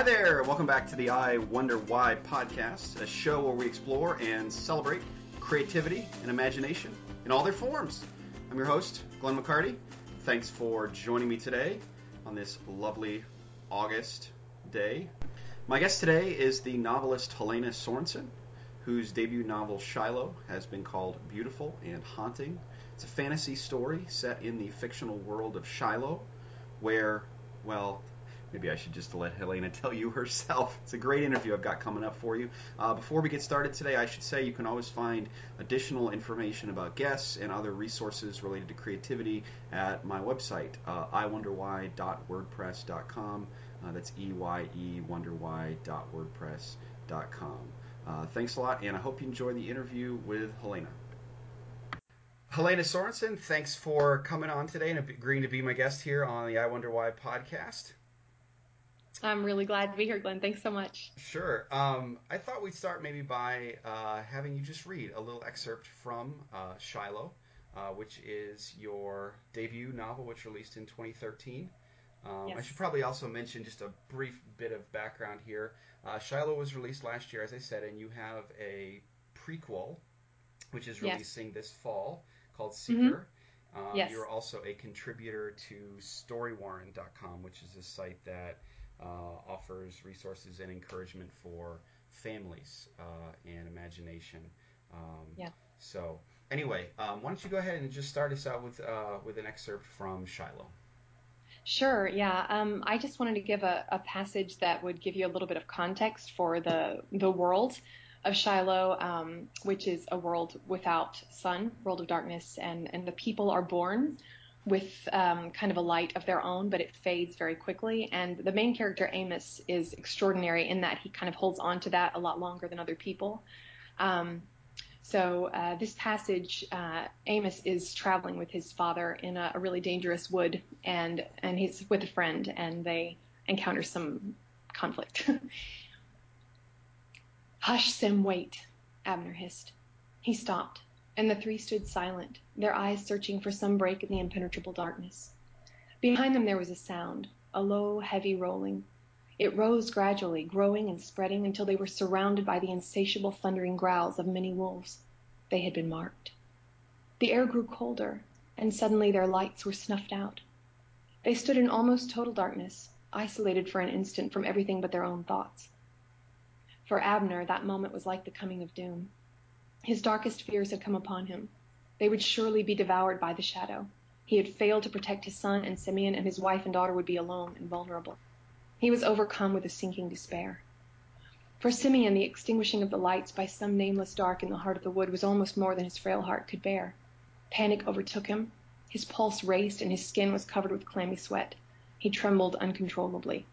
Hi there, welcome back to the I Wonder Why podcast, a show where we explore and celebrate creativity and imagination in all their forms. I'm your host, Glenn McCarty. Thanks for joining me today on this lovely August day. My guest today is the novelist Helena Sorensen, whose debut novel Shiloh has been called beautiful and haunting. It's a fantasy story set in the fictional world of Shiloh, where, well, Maybe I should just let Helena tell you herself. It's a great interview I've got coming up for you. Uh, before we get started today, I should say you can always find additional information about guests and other resources related to creativity at my website, uh, iwonderwhy.wordpress.com. Uh, that's E-Y-E wonderwhy.wordpress.com. Uh, thanks a lot, and I hope you enjoy the interview with Helena. Helena Sorensen, thanks for coming on today and agreeing to be my guest here on the I Wonder Why podcast. I'm really glad to be here, Glenn. Thanks so much. Sure. Um, I thought we'd start maybe by uh, having you just read a little excerpt from uh, Shiloh, uh, which is your debut novel, which released in 2013. Um, yes. I should probably also mention just a brief bit of background here. Uh, Shiloh was released last year, as I said, and you have a prequel, which is releasing yes. this fall called mm-hmm. Seeker. Mm-hmm. Um, yes. You're also a contributor to StoryWarren.com, which is a site that offers resources and encouragement for families uh, and imagination. Um, yeah. So anyway, um, why don't you go ahead and just start us out with uh, with an excerpt from Shiloh. Sure. Yeah. Um, I just wanted to give a, a, passage that would give you a little bit of context for the the world of Shiloh, um, which is a world without sun, world of darkness, and and the people are born with um, kind of a light of their own, but it fades very quickly. And the main character, Amos, is extraordinary in that he kind of holds on to that a lot longer than other people. Um, so uh, this passage, uh, Amos is traveling with his father in a, a, really dangerous wood, and and he's with a friend, and they encounter some conflict. Hush, Sim, wait, Abner hissed. He stopped and the three stood silent, their eyes searching for some break in the impenetrable darkness. Behind them there was a sound, a low, heavy rolling. It rose gradually, growing and spreading until they were surrounded by the insatiable thundering growls of many wolves. They had been marked. The air grew colder, and suddenly their lights were snuffed out. They stood in almost total darkness, isolated for an instant from everything but their own thoughts. For Abner, that moment was like the coming of doom. His darkest fears had come upon him. They would surely be devoured by the shadow. He had failed to protect his son and Simeon, and his wife and daughter would be alone and vulnerable. He was overcome with a sinking despair. For Simeon, the extinguishing of the lights by some nameless dark in the heart of the wood was almost more than his frail heart could bear. Panic overtook him. His pulse raced, and his skin was covered with clammy sweat. He trembled uncontrollably.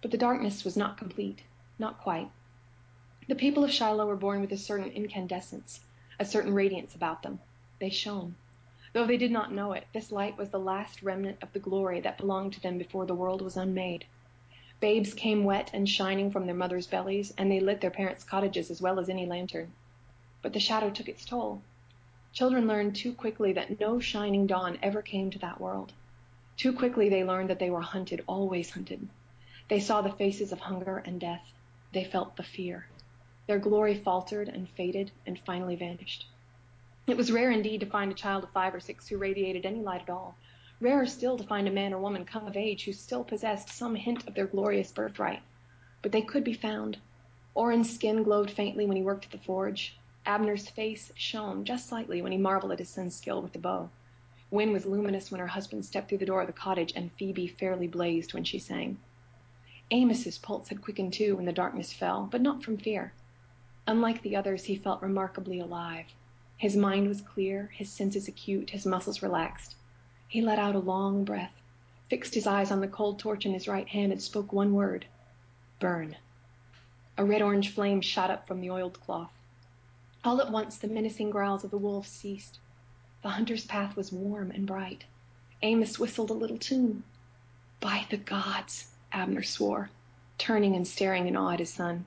But the darkness was not complete. Not quite. The people of Shiloh were born with a certain incandescence, a certain radiance about them. They shone. Though they did not know it, this light was the last remnant of the glory that belonged to them before the world was unmade. Babes came wet and shining from their mothers' bellies, and they lit their parents' cottages as well as any lantern. But the shadow took its toll. Children learned too quickly that no shining dawn ever came to that world. Too quickly they learned that they were hunted, always hunted. They saw the faces of hunger and death. They felt the fear. Their glory faltered and faded and finally vanished. It was rare indeed to find a child of five or six who radiated any light at all. Rarer still to find a man or woman come of age who still possessed some hint of their glorious birthright. But they could be found. Orrin's skin glowed faintly when he worked at the forge. Abner's face shone just slightly when he marveled at his son's skill with the bow. Win was luminous when her husband stepped through the door of the cottage, and Phoebe fairly blazed when she sang. Amos's pulse had quickened too when the darkness fell, but not from fear. Unlike the others, he felt remarkably alive. His mind was clear, his senses acute, his muscles relaxed. He let out a long breath, fixed his eyes on the cold torch in his right hand, and spoke one word burn. A red orange flame shot up from the oiled cloth. All at once the menacing growls of the wolves ceased. The hunter's path was warm and bright. Amos whistled a little tune. By the gods, Abner swore, turning and staring in awe at his son.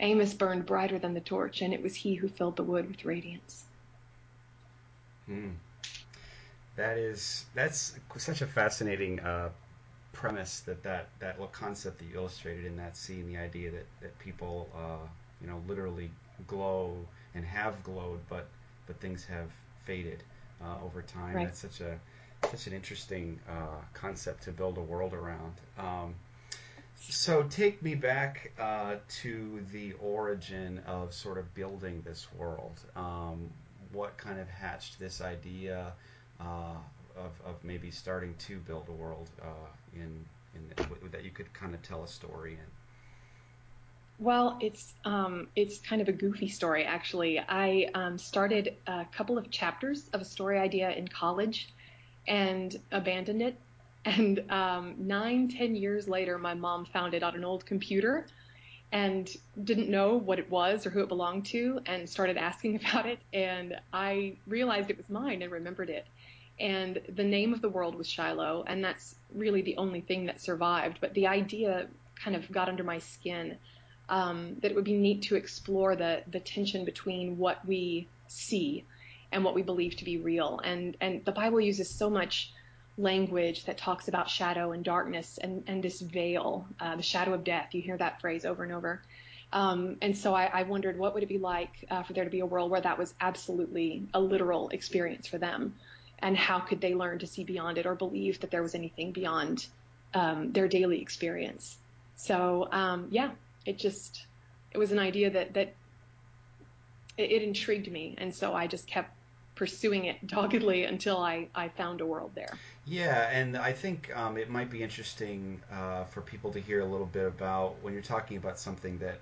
Amos burned brighter than the torch, and it was he who filled the wood with radiance. Hmm. That is that's such a fascinating uh, premise that that that little concept that you illustrated in that scene, the idea that that people uh, you know literally glow and have glowed, but but things have faded uh, over time. Right. That's such a such an interesting uh, concept to build a world around. Um, so take me back uh, to the origin of sort of building this world. Um, what kind of hatched this idea uh, of, of maybe starting to build a world uh, in, in that you could kind of tell a story in? Well, it's um, it's kind of a goofy story actually. I um, started a couple of chapters of a story idea in college, and abandoned it. And um, nine, ten years later, my mom found it on an old computer, and didn't know what it was or who it belonged to, and started asking about it. And I realized it was mine and remembered it. And the name of the world was Shiloh, and that's really the only thing that survived. But the idea kind of got under my skin um, that it would be neat to explore the the tension between what we see and what we believe to be real. And and the Bible uses so much language that talks about shadow and darkness and and this veil, uh, the shadow of death. You hear that phrase over and over. Um, and so I, I, wondered what would it be like uh, for there to be a world where that was absolutely a literal experience for them, and how could they learn to see beyond it or believe that there was anything beyond um, their daily experience. So um, yeah, it just it was an idea that that it, it intrigued me, and so I just kept pursuing it doggedly until I, I found a world there. Yeah, and I think um, it might be interesting uh, for people to hear a little bit about when you're talking about something that,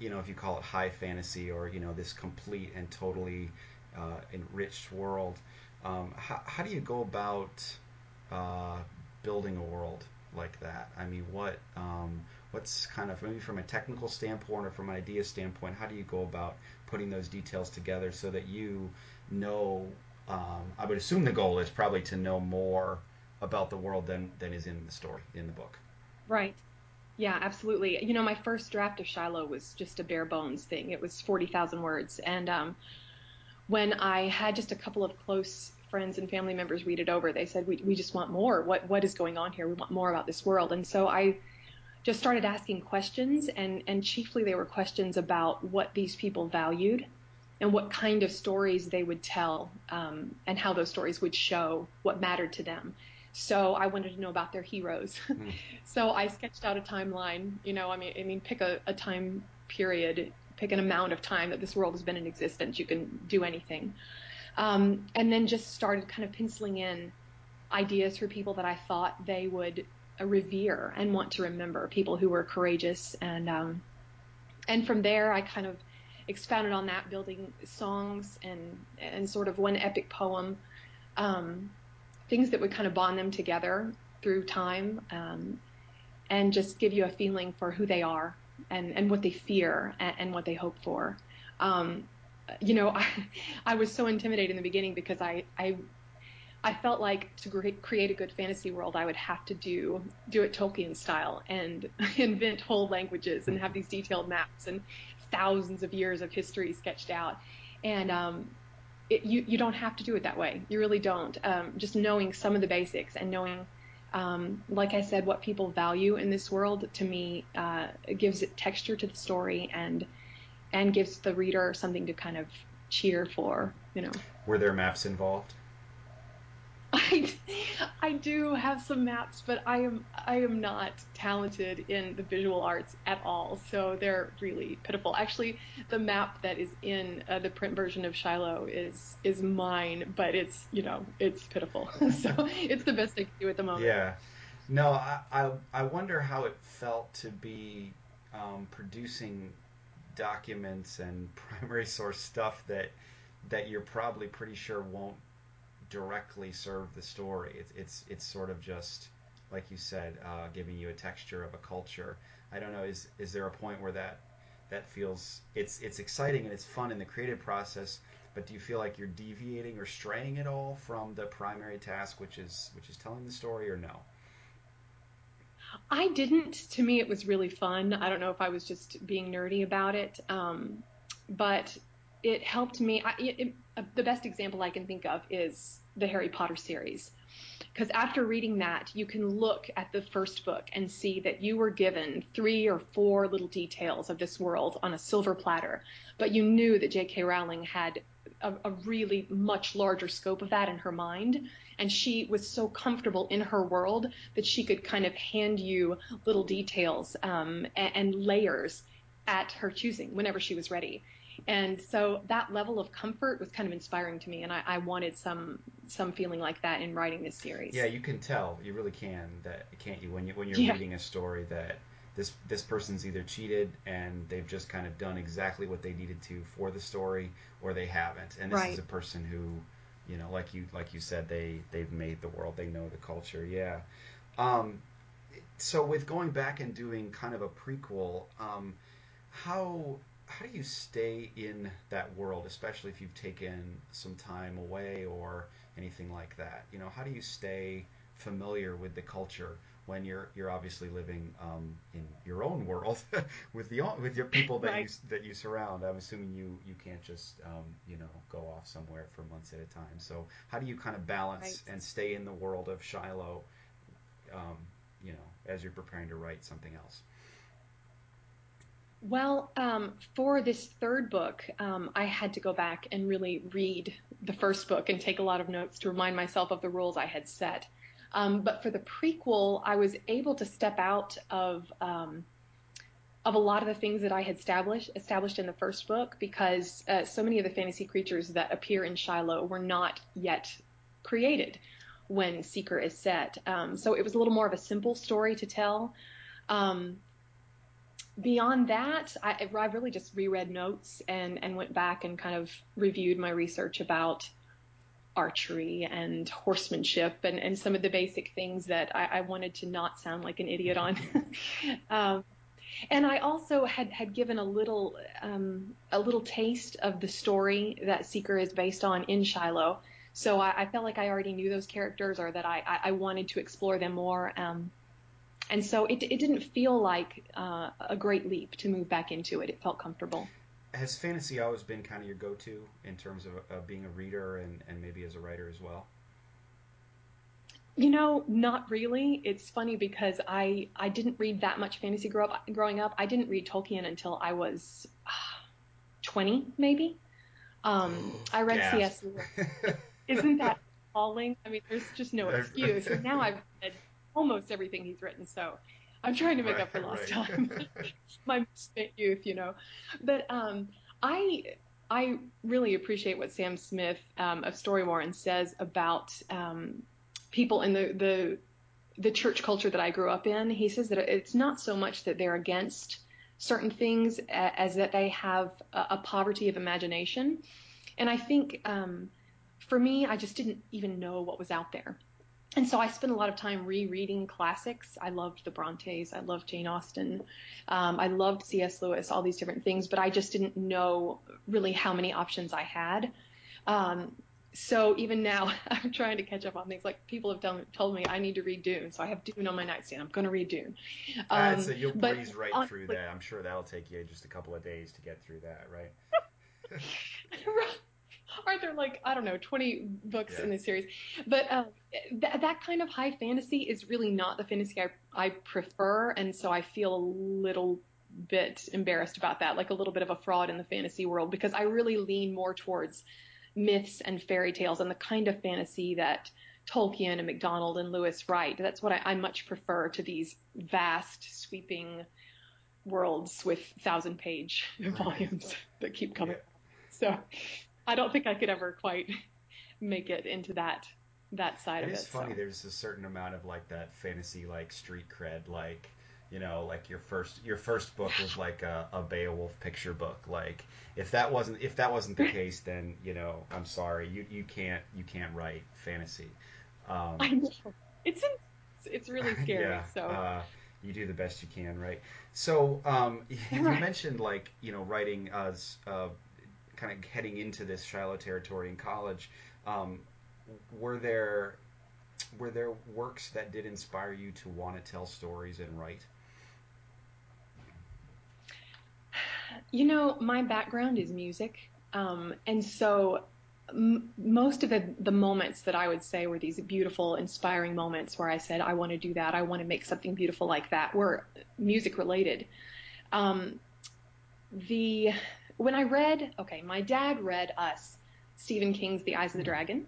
you know, if you call it high fantasy or, you know, this complete and totally uh, enriched world, um, how, how do you go about uh, building a world like that? I mean, what um, what's kind of maybe from a technical standpoint or from an idea standpoint, how do you go about putting those details together so that you know? Um, I would assume the goal is probably to know more about the world than than is in the story in the book. Right. Yeah, absolutely. You know, my first draft of Shiloh was just a bare bones thing. It was forty thousand words, and um, when I had just a couple of close friends and family members read it over, they said, "We we just want more. What what is going on here? We want more about this world." And so I just started asking questions, and, and chiefly they were questions about what these people valued and what kind of stories they would tell um, and how those stories would show what mattered to them. So I wanted to know about their heroes. Mm. so I sketched out a timeline. You know, I mean, I mean, pick a, a time period, pick an amount of time that this world has been in existence. You can do anything, um, and then just started kind of penciling in ideas for people that I thought they would revere and want to remember people who were courageous and um, and from there I kind of expounded on that building songs and and sort of one epic poem um, things that would kind of bond them together through time um, and just give you a feeling for who they are and and what they fear and, and what they hope for. Um, you know I, I was so intimidated in the beginning because I I I felt like to create a good fantasy world, I would have to do do it Tolkien style and invent whole languages and have these detailed maps and thousands of years of history sketched out. And um, it, you you don't have to do it that way. You really don't. Um, just knowing some of the basics and knowing, um, like I said, what people value in this world to me uh, gives it texture to the story and and gives the reader something to kind of cheer for. You know. Were there maps involved? I, I do have some maps, but I am I am not talented in the visual arts at all, so they're really pitiful. Actually, the map that is in uh, the print version of Shiloh is is mine, but it's you know it's pitiful. so it's the best I can do at the moment. Yeah, no, I I, I wonder how it felt to be um, producing documents and primary source stuff that that you're probably pretty sure won't directly serve the story. It's it's it's sort of just like you said, uh, giving you a texture of a culture. I don't know. Is is there a point where that that feels it's it's exciting and it's fun in the creative process, but do you feel like you're deviating or straying at all from the primary task, which is which is telling the story, or no? I didn't. To me, it was really fun. I don't know if I was just being nerdy about it, um, but it helped me. I, it, uh, the best example I can think of is the Harry Potter series. Because after reading that, you can look at the first book and see that you were given three or four little details of this world on a silver platter, but you knew that J.K. Rowling had a, a, really much larger scope of that in her mind. And she was so comfortable in her world that she could kind of hand you little details um, and, and layers at her choosing whenever she was ready. And so that level of comfort was kind of inspiring to me, and I, I, wanted some some feeling like that in writing this series. Yeah, you can tell, you really can that, can't you? When you when you're yeah. reading a story that this this person's either cheated and they've just kind of done exactly what they needed to for the story, or they haven't. And this right. is a person who, you know, like you like you said, they they've made the world, they know the culture. Yeah. Um, so with going back and doing kind of a prequel, um, how how do you stay in that world, especially if you've taken some time away or anything like that? You know, how do you stay familiar with the culture when you're you're obviously living um, in your own world with the with your people that right. you that you surround? I'm assuming you you can't just um, you know go off somewhere for months at a time. So how do you kind of balance right. and stay in the world of Shiloh? Um, you know, as you're preparing to write something else. Well, um, for this third book, um, I had to go back and really read the first book and take a lot of notes to remind myself of the rules I had set. Um, but for the prequel, I was able to step out of um, of a lot of the things that I had established established in the first book because uh, so many of the fantasy creatures that appear in Shiloh were not yet created when Seeker is set. Um, so it was a little more of a simple story to tell. Um, beyond that, I, I really just reread notes and, and went back and kind of reviewed my research about archery and horsemanship and, and some of the basic things that I, I wanted to not sound like an idiot on. um, and I also had, had given a little um, a little taste of the story that Seeker is based on in Shiloh. So I, I felt like I already knew those characters or that I, I wanted to explore them more. Um, and so it, it didn't feel like uh, a great leap to move back into it. It felt comfortable. Has fantasy always been kind of your go-to in terms of uh, being a reader and, and maybe as a writer as well? You know, not really. It's funny because I I didn't read that much fantasy grow up, growing up. I didn't read Tolkien until I was uh, 20, maybe. Um, I read C.S. Lewis. Isn't that appalling? I mean, there's just no excuse. And now I've read almost everything he's written. So I'm trying to make right, up for lost right. time. My youth, you know. But um, I I really appreciate what Sam Smith um, of Storywarren says about um, people in the, the the church culture that I grew up in. He says that it's not so much that they're against certain things as that they have a, a poverty of imagination. And I think um, for me, I just didn't even know what was out there. And so I spent a lot of time rereading classics. I loved the Brontes. I loved Jane Austen. Um, I loved C.S. Lewis, all these different things, but I just didn't know really how many options I had. Um, so even now, I'm trying to catch up on things. Like people have done, told me I need to read Dune, so I have Dune on my nightstand. I'm going to read Dune. Um, so you'll breeze right honestly, through that. I'm sure that'll take you just a couple of days to get through that, right? Are there like I don't know 20 books yeah. in this series? But um, th- that kind of high fantasy is really not the fantasy I, I prefer, and so I feel a little bit embarrassed about that, like a little bit of a fraud in the fantasy world, because I really lean more towards myths and fairy tales and the kind of fantasy that Tolkien and MacDonald and Lewis write. That's what I, I much prefer to these vast, sweeping worlds with thousand page volumes that keep coming. Yeah. So I don't think I could ever quite make it into that that side it of it. It is funny. So. There's a certain amount of like that fantasy like street cred, like you know, like your first your first book was like a, a Beowulf picture book. Like if that wasn't if that wasn't the case, then you know I'm sorry, you you can't you can't write fantasy. Um, I know it's it's really scary. yeah, so. Uh, you do the best you can, right? So um, you right. mentioned like you know writing as uh, kind of heading into this Shiloh territory in college, um, were there were there works that did inspire you to want to tell stories and write? You know, my background is music, um, and so m- most of the, the moments that I would say were these beautiful, inspiring moments where I said, I want to do that. I want to make something beautiful like that were music related. Um, the, when I read, okay, my dad read us Stephen King's The Eyes of the Dragon,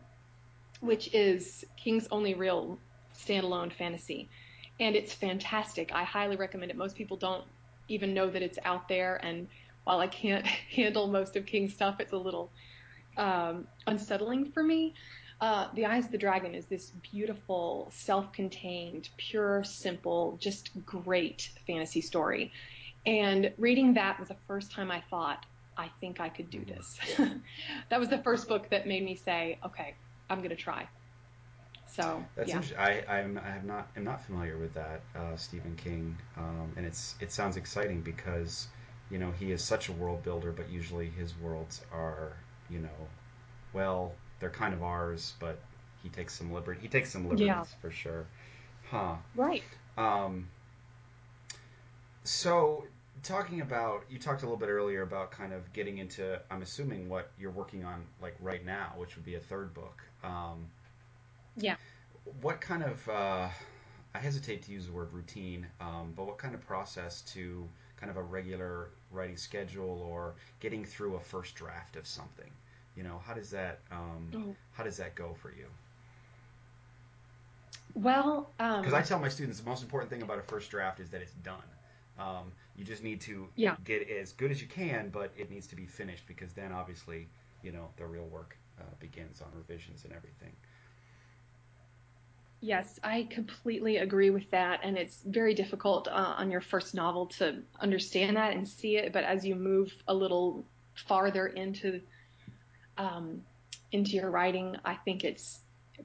which is King's only real standalone fantasy. And it's fantastic. I highly recommend it. Most people don't even know that it's out there. And while I can't handle most of King's stuff, it's a little um, unsettling for me. Uh, the Eyes of the Dragon is this beautiful, self-contained, pure, simple, just great fantasy story. And reading that was the first time I thought, I think I could do this. that was the first book that made me say, okay, I'm going to try. So that's yeah. I I'm I have not am not familiar with that uh, Stephen King, um, and it's it sounds exciting because you know he is such a world builder, but usually his worlds are you know well they're kind of ours, but he takes some liberty. He takes some liberties Yeah. for sure. Huh. Right. Um, so talking about you talked a little bit earlier about kind of getting into I'm assuming what you're working on like right now, which would be a third book. Um, Yeah. what kind of uh, I hesitate to use the word routine, um, but what kind of process to kind of a regular writing schedule or getting through a first draft of something? You know, how does that um, Oh. how does that go for you? Well, um, Because I tell my students the most important thing about a first draft is that it's done. Um, you just need to Yeah. get as good as you can, but it needs to be finished because then obviously, you know, the real work uh, begins on revisions and everything. Yes, I completely agree with that. And it's very difficult uh, on your first novel to understand that and see it. But as you move a little farther into um, into your writing, I think it's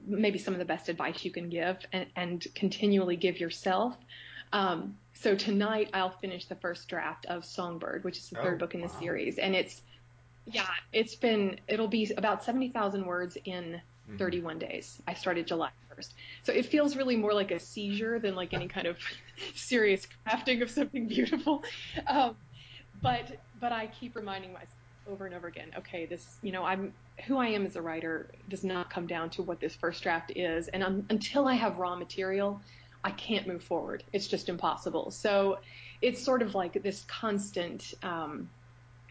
maybe some of the best advice you can give and, and continually give yourself. Um, so tonight I'll finish the first draft of Songbird, which is the Oh, third book in the wow. series, and it's yeah, it's been it'll be about seventy thousand words in Mhm. 31 days. I started July 1st. So it feels really more like a seizure than like any kind of serious crafting of something beautiful. Um, but but I keep reminding myself over and over again, okay, this, you know, I'm who I am as a writer does not come down to what this first draft is, and un until I have raw material, I can't move forward. It's just impossible. So it's sort of like this constant um,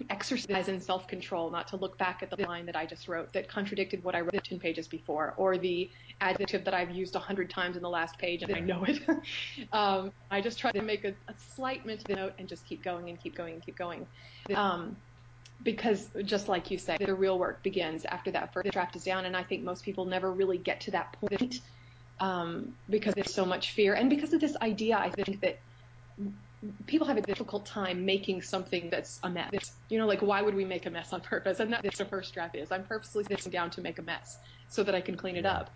exercise in self-control, not to look back at the line that I just wrote that contradicted what I wrote 10 pages before, or the adjective that I've used a hundred times in the last page and I know it. um, I just try to make a, a slight mental note and just keep going and keep going and keep going. Um, because just like you say, the real work begins after that first draft is down, and I think most people never really get to that point um, because there's so much fear, and because of this idea, I think that people have a difficult time making something that's a mess. You know, like why would we make a mess on purpose? And that's the first draft is. I'm purposely sitting down to make a mess so that I can clean it up.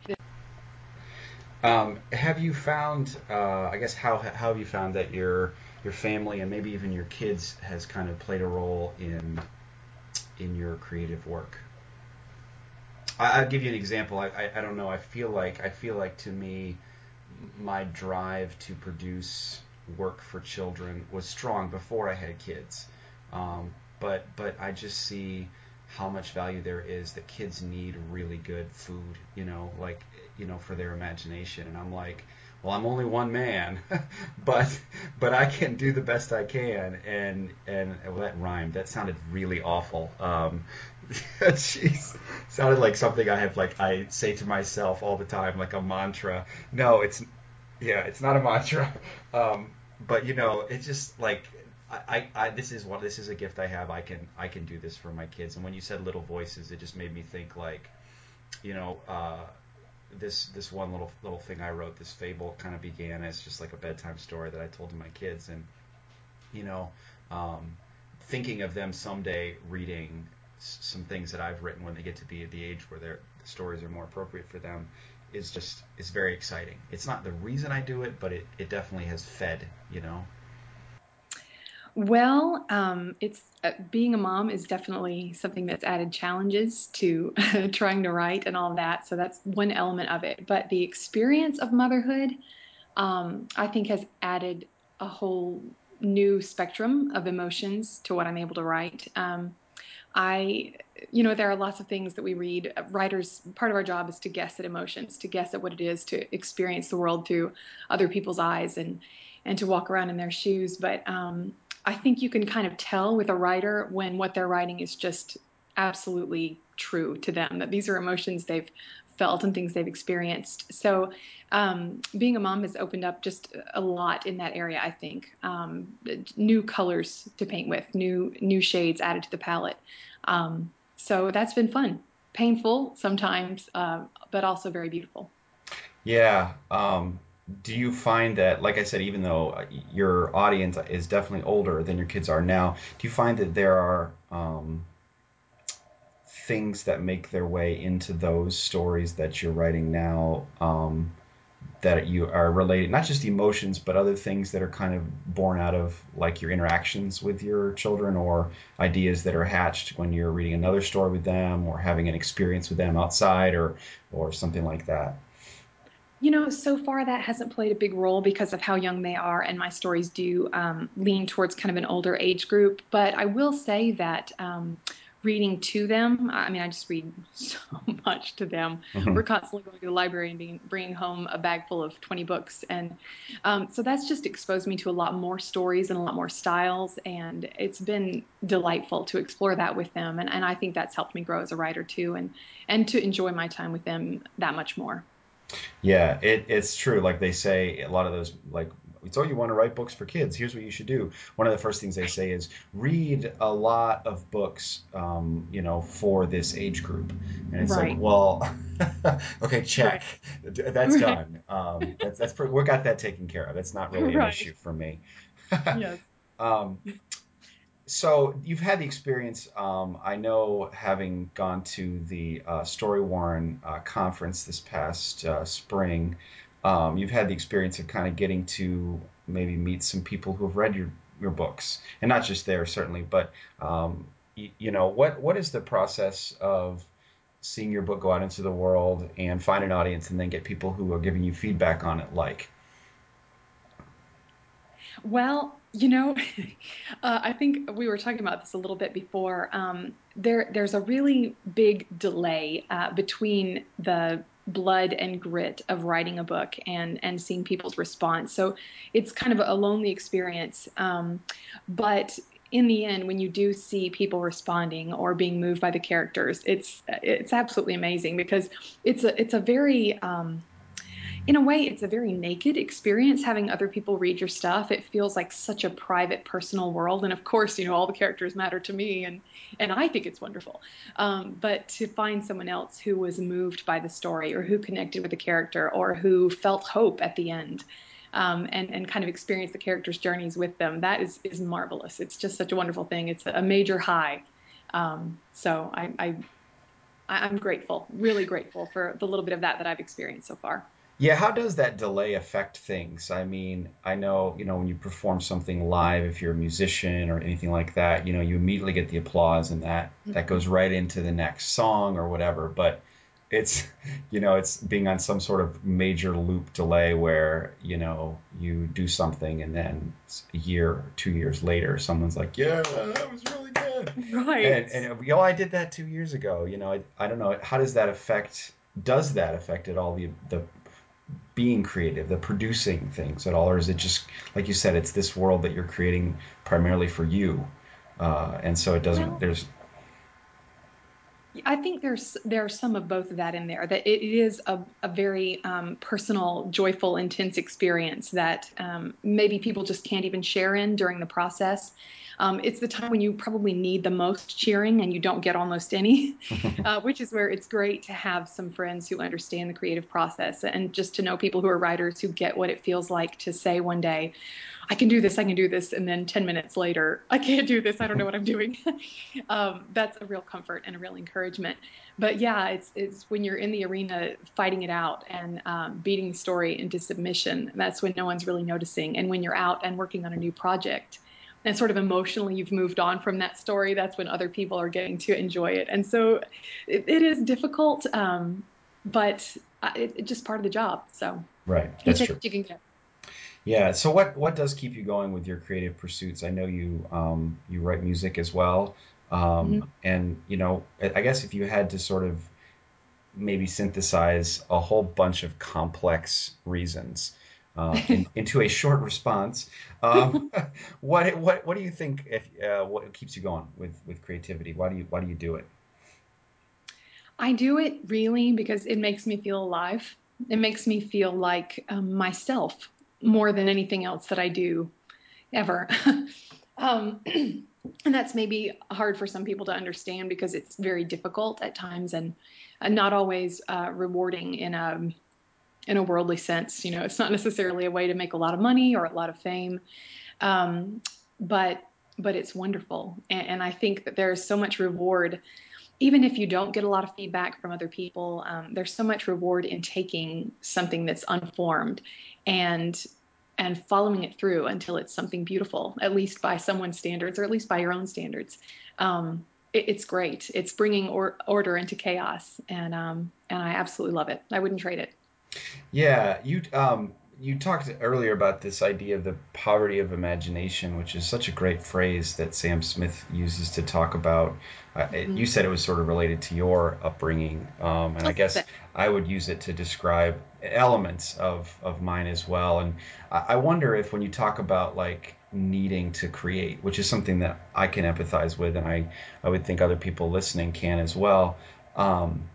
Um, have you found? Uh, I guess how how have you found that your your family and maybe even your kids has kind of played a role in in your creative work? I, I'll give you an example. I, I I don't know. I feel like I feel like to me, my drive to produce work for children was strong before I had kids. Um, but but I just see how much value there is that kids need really good food, you know, like you know, for their imagination. And I'm like, well, I'm only one man, but but I can do the best I can. And and well, that rhymed. That sounded really awful. Um, jeez, sounded like something I have like I say to myself all the time, like a mantra. No, it's yeah, it's not a mantra. Um, but you know, it's just like I, I, I this is what this is a gift I have. I can I can do this for my kids. And when you said little voices, it just made me think like, you know, uh, this this one little little thing I wrote, this fable kind of began as just like a bedtime story that I told to my kids, and you know, um, thinking of them someday reading some things that I've written when they get to be at the age where their the stories are more appropriate for them is just is very exciting. It's not the reason I do it, but it, it definitely has fed, you know. Well, um, it's uh, being a mom is definitely something that's added challenges to trying to write and all that. So that's one element of it. But the experience of motherhood, um, I think, has added a whole new spectrum of emotions to what I'm able to write. Um, I, you know, there are lots of things that we read. Writers, part of our job is to guess at emotions, to guess at what it is to experience the world through other people's eyes and and to walk around in their shoes. But um, I think you can kind of tell with a writer when what they're writing is just absolutely true to them. That these are emotions they've felt and things they've experienced. So, um, being a mom has opened up just a lot in that area. I think um, new colors to paint with, new new shades added to the palette. Um, so that's been fun, painful sometimes, uh, but also very beautiful. Yeah. Um, do you find that, like I said, even though uh, your audience is definitely older than your kids are now, do you find that there are um, things that make their way into those stories that you're writing now um, that you are related, not just emotions, but other things that are kind of born out of like your interactions with your children or ideas that are hatched when you're reading another story with them or having an experience with them outside or or something like that. You know, so far that hasn't played a big role because of how young they are, and my stories do um, lean towards kind of an older age group. But I will say that um, reading to them. I mean, I just read so much to them. Mm-hmm. We're constantly going to the library and being, bringing home a bag full of 20 books. And um, so that's just exposed me to a lot more stories and a lot more styles. And it's been delightful to explore that with them. And, and I think that's helped me grow as a writer too, and, and to enjoy my time with them that much more. Yeah, it, it's true. Like they say, a lot of those like so you want to write books for kids. Here's what you should do. One of the first things they say is read a lot of books, um, you know, for this age group. And it's right. like, well, okay, check. Right. That's right. done. Um, that's that's we got that taken care of. That's not really an issue for me. yes. Um, so you've had the experience. Um, I know, having gone to the uh, Storywarren uh, conference this past uh, spring, um, you've had the experience of kind of getting to maybe meet some people who have read your your books, and not just there certainly, but um, you, you know what what is the process of seeing your book go out into the world and find an audience, and then get people who are giving you feedback on it like? Well, you know, uh, I think we were talking about this a little bit before. Um, there, there's a really big delay uh, between the blood and grit of writing a book and and seeing people's response. So it's kind of a lonely experience. Um, but in the end, when you do see people responding or being moved by the characters, it's it's absolutely amazing because it's a it's a very um, in a way, it's a very naked experience having other people read your stuff. It feels like such a private, personal world. And of course, you know, all the characters matter to me, and and I think it's wonderful. Um, but to find someone else who was moved by the story, or who connected with the character, or who felt hope at the end, um, and and kind of experience the characters' journeys with them, that is is marvelous. It's just such a wonderful thing. It's a major high. Um, so I, I I'm grateful, really grateful for the little bit of that that I've experienced so far. Yeah, how does that delay affect things? I mean, I know, you know, when you perform something live, if you're a musician or anything like that, you know, you immediately get the applause and that mm-hmm. that goes right into the next song or whatever, but it's you know, it's being on some sort of major loop delay where, you know, you do something and then a year or 2 years later someone's like, "Yeah, that was really good." Right. And, and you know, I did that 2 years ago, you know, I, I don't know, how does that affect does that affect at all the the being creative, the producing things at all, or is it just like you said, it's this world that you're creating primarily for you, uh, and so it doesn't. Well, there's. I think there's there's some of both of that in there. That it is a, a very um, personal, joyful, intense experience that um, maybe people just can't even share in during the process. Um, it's the time when you probably need the most cheering and you don't get almost any, uh, which is where it's great to have some friends who understand the creative process and just to know people who are writers who get what it feels like to say one day, I can do this, I can do this, and then 10 minutes later, I can't do this, I don't know what I'm doing. um, that's a real comfort and a real encouragement. But yeah, it's it's when you're in the arena fighting it out and um, beating the story into submission. That's when no one's really noticing. And when you're out and working on a new project, and sort of emotionally you've moved on from that story, that's when other people are getting to enjoy it. And so it, it is difficult, um, but it's it just part of the job. So right, that's true. You can get. Yeah. So what what does keep you going with your creative pursuits? I know you um, you write music as well. Um, Mhm. And, you know, I guess if you had to sort of maybe synthesize a whole bunch of complex reasons uh, in, into a short response, um, what, what, what do you think if, uh, what keeps you going with, with creativity? Why do you, why do you do it? I do it really because it makes me feel alive. It makes me feel like um, myself more than anything else that I do ever. um, and that's maybe hard for some people to understand because it's very difficult at times and, and not always uh, rewarding in a in a worldly sense. You know, it's not necessarily a way to make a lot of money or a lot of fame, um, but but it's wonderful. And, and I think that there is so much reward even if you don't get a lot of feedback from other people, um, there's so much reward in taking something that's unformed and and following it through until it's something beautiful, at least by someone's standards or at least by your own standards. Um, it, it's great. It's bringing or, order into chaos, and um, and I absolutely love it. I wouldn't trade it. Yeah, you um you talked earlier about this idea of the poverty of imagination, which is such a great phrase that Sam Smith uses to talk about. Uh, it, Mm-hmm. you said it was sort of related to your upbringing, um, and I guess I would use it to describe elements of of mine as well. And I, I wonder if when you talk about like needing to create, which is something that I can empathize with, and I I would think other people listening can as well. Um,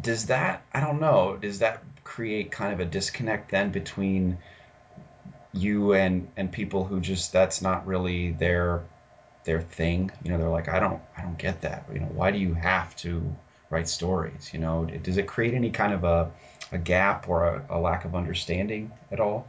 does that i don't know does that create kind of a disconnect then between you and and people who just that's not really their their thing? You know they're like i don't i don't get that. You know why do you have to write stories? You know does it create any kind of a a gap or a, a lack of understanding at all?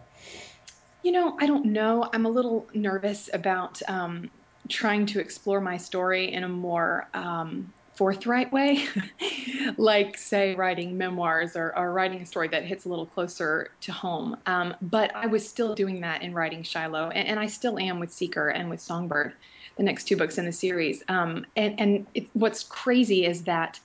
You know, I don't know. I'm a little nervous about um, trying to explore my story in a more um, forthright way, like, say, writing memoirs or, or writing a story that hits a little closer to home. Um, but I was still doing that in writing Shiloh, and, and I still am with Seeker and with Songbird, the next two books in the series. Um, and and it, what's crazy is that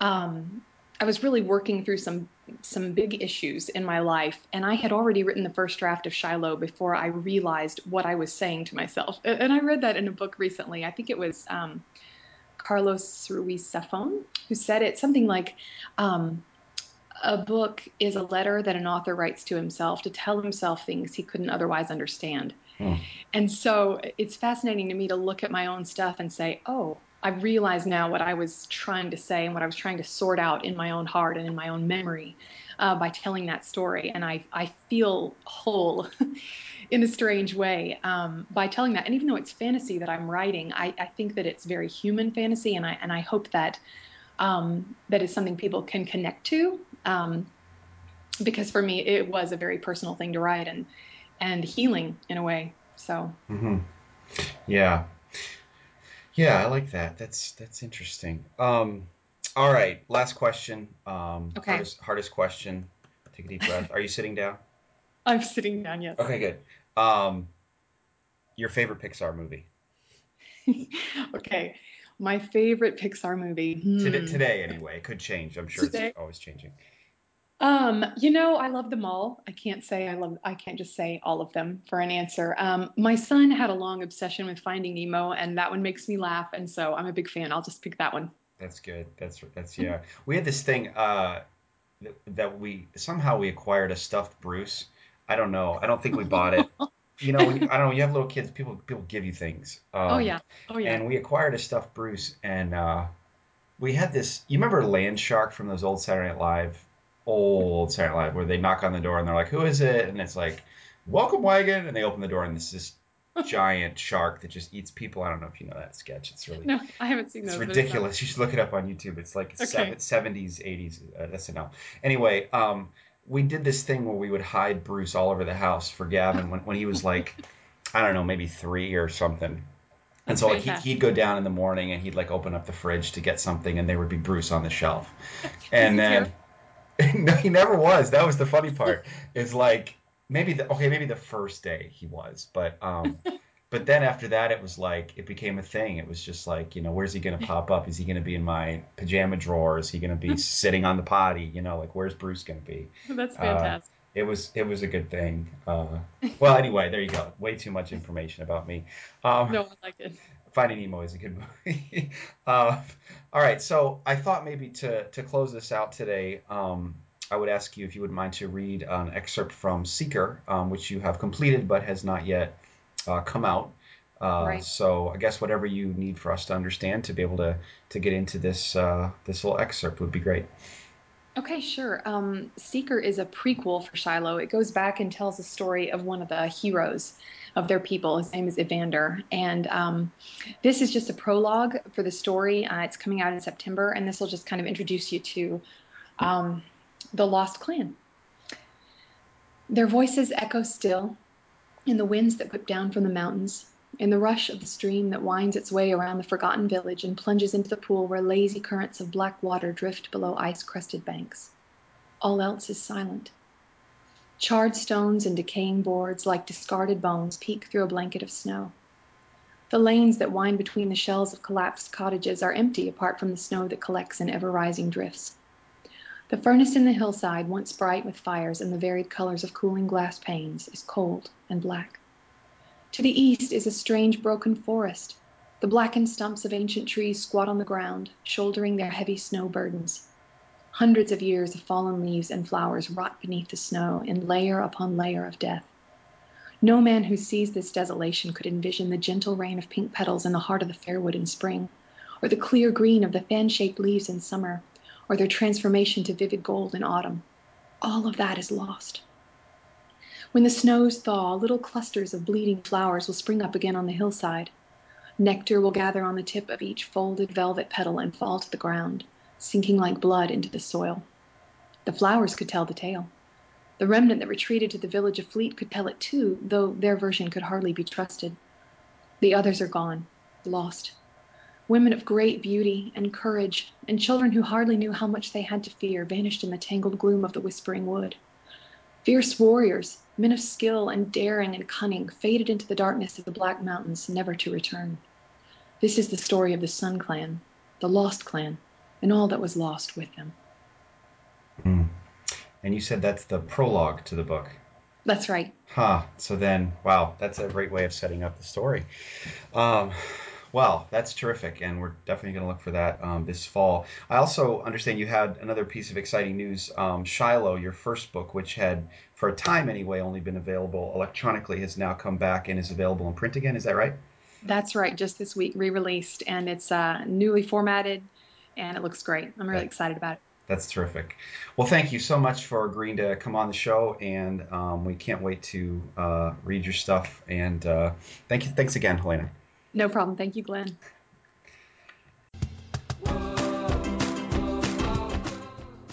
um, I was really working through some some big issues in my life, and I had already written the first draft of Shiloh before I realized what I was saying to myself. And I read that in a book recently. I think it was um, Carlos Ruiz Zafón who said it something like. Um, a book is a letter that an author writes to himself to tell himself things he couldn't otherwise understand. Hmm. And so it's fascinating to me to look at my own stuff and say, oh, I realize now what I was trying to say and what I was trying to sort out in my own heart and in my own memory uh, by telling that story. And I, I feel whole in a strange way um, by telling that. And even though it's fantasy that I'm writing, I, I think that it's very human fantasy. And I, and I hope that um, that is something people can connect to. Um, because for me, it was a very personal thing to write and, and healing in a way. So. hmm yeah yeah i like that that's that's interesting um all right last question um Okay. hardest hardest question take a deep breath are you sitting down I'm sitting down, yes. Okay, good. Um, your favorite Pixar movie okay. My favorite Pixar movie. today? Hmm. Today, anyway. It could change. I'm sure Today. it's always changing. Um, you know, I love them all. I can't say I love, I can't just say all of them for an answer. Um, my son had a long obsession with Finding Nemo, and that one makes me laugh, and so I'm a big fan. I'll just pick that one. That's good. That's that's yeah. We had this thing uh, that, that we somehow we acquired a stuffed Bruce. I don't know. I don't think we bought it. You know, when you, I don't know. You have little kids. People people give you things. Oh Um, yeah. Oh yeah. and we acquired a stuffed Bruce, and uh, we had this. You remember Land Shark from those old Saturday Night Live, old Saturday Night Live, where they knock on the door and they're like, "Who is it?" And it's like, "Welcome wagon," and they open the door and this this giant shark that just eats people. I don't know if you know that sketch. It's really No, I haven't seen it's but it's ridiculous. You should look it up on YouTube. It's like seventies, eighties uh, SNL. Anyway, um, we did this thing where we would hide Bruce all over the house for Gavin when, when he was like, I don't know, maybe three or something. And so like he, he'd go down in the morning and he'd like open up the fridge to get something and there would be Bruce on the shelf. And he then no, he never was. That was the funny part. Is like maybe the okay, maybe the first day he was, but um, but then after that it was like it became a thing. It was just like you know where's he gonna pop up? Is he gonna be in my pajama drawer? Is he gonna be sitting on the potty? You know like where's Bruce gonna be? That's Uh, fantastic. it was it was a good thing. Uh, well, anyway, there you go. Way too much information about me. Um, No, I like it. Finding Nemo is a good movie. uh, all right, so I thought maybe to to close this out today, um, I would ask you if you would mind to read an excerpt from Seeker, um, which you have completed but has not yet uh, come out. Uh, right. So I guess whatever you need for us to understand to be able to to get into this uh, this little excerpt would be great. Okay, sure. Um, Seeker is a prequel for Shiloh. It goes back and tells the story of one of the heroes of their people. His name is Evander. And um, this is just a prologue for the story. Uh, it's coming out in September, and this will just kind of introduce you to um, the Lost Clan. Their voices echo still in the winds that whip down from the mountains, in the rush of the stream that winds its way around the forgotten village and plunges into the pool where lazy currents of black water drift below ice crusted banks. All else is silent. Charred stones and decaying boards, like discarded bones, peek through a blanket of snow. The lanes that wind between the shells of collapsed cottages are empty apart from the snow that collects in ever rising drifts. The furnace in the hillside, once bright with fires and the varied colors of cooling glass panes, is cold and black. To the east is a strange broken forest. The blackened stumps of ancient trees squat on the ground, shouldering their heavy snow burdens. Hundreds of years of fallen leaves and flowers rot beneath the snow in layer upon layer of death. No man who sees this desolation could envision the gentle rain of pink petals in the heart of the fairwood in spring, or the clear green of the fan shaped leaves in summer, or their transformation to vivid gold in autumn. All of that is lost. When the snows thaw, little clusters of bleeding flowers will spring up again on the hillside. Nectar will gather on the tip of each folded velvet petal and fall to the ground, sinking like blood into the soil. The flowers could tell the tale. The remnant that retreated to the village of Fleet could tell it too, though their version could hardly be trusted. The others are gone, lost. Women of great beauty and courage, and children who hardly knew how much they had to fear, vanished in the tangled gloom of the whispering wood. Fierce warriors, men of skill and daring and cunning, faded into the darkness of the Black Mountains, never to return. This is the story of the Sun Clan, the Lost Clan, and all that was lost with them. Mm. And you said that's the prologue to the book. That's right. Huh. So then, wow, that's a great way of setting up the story. Um, Wow, that's terrific, and we're definitely going to look for that um, this fall. I also understand you had another piece of exciting news. Um, Shiloh, your first book, which had, for a time anyway, only been available electronically, has now come back and is available in print again. Is that right? That's right. Just this week, re-released, and it's uh, newly formatted, and it looks great. I'm really excited about it. That's terrific. Well, thank you so much for agreeing to come on the show, and um, we can't wait to uh, read your stuff. And uh, thank you. Thanks again, Helena. No problem. Thank you, Glenn.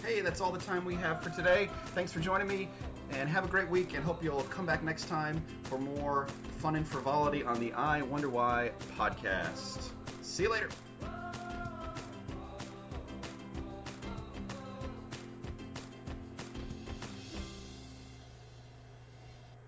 Hey, that's all the time we have for today. Thanks for joining me, and have a great week, and hope you'll come back next time for more fun and frivolity on the I Wonder Why podcast. See you later.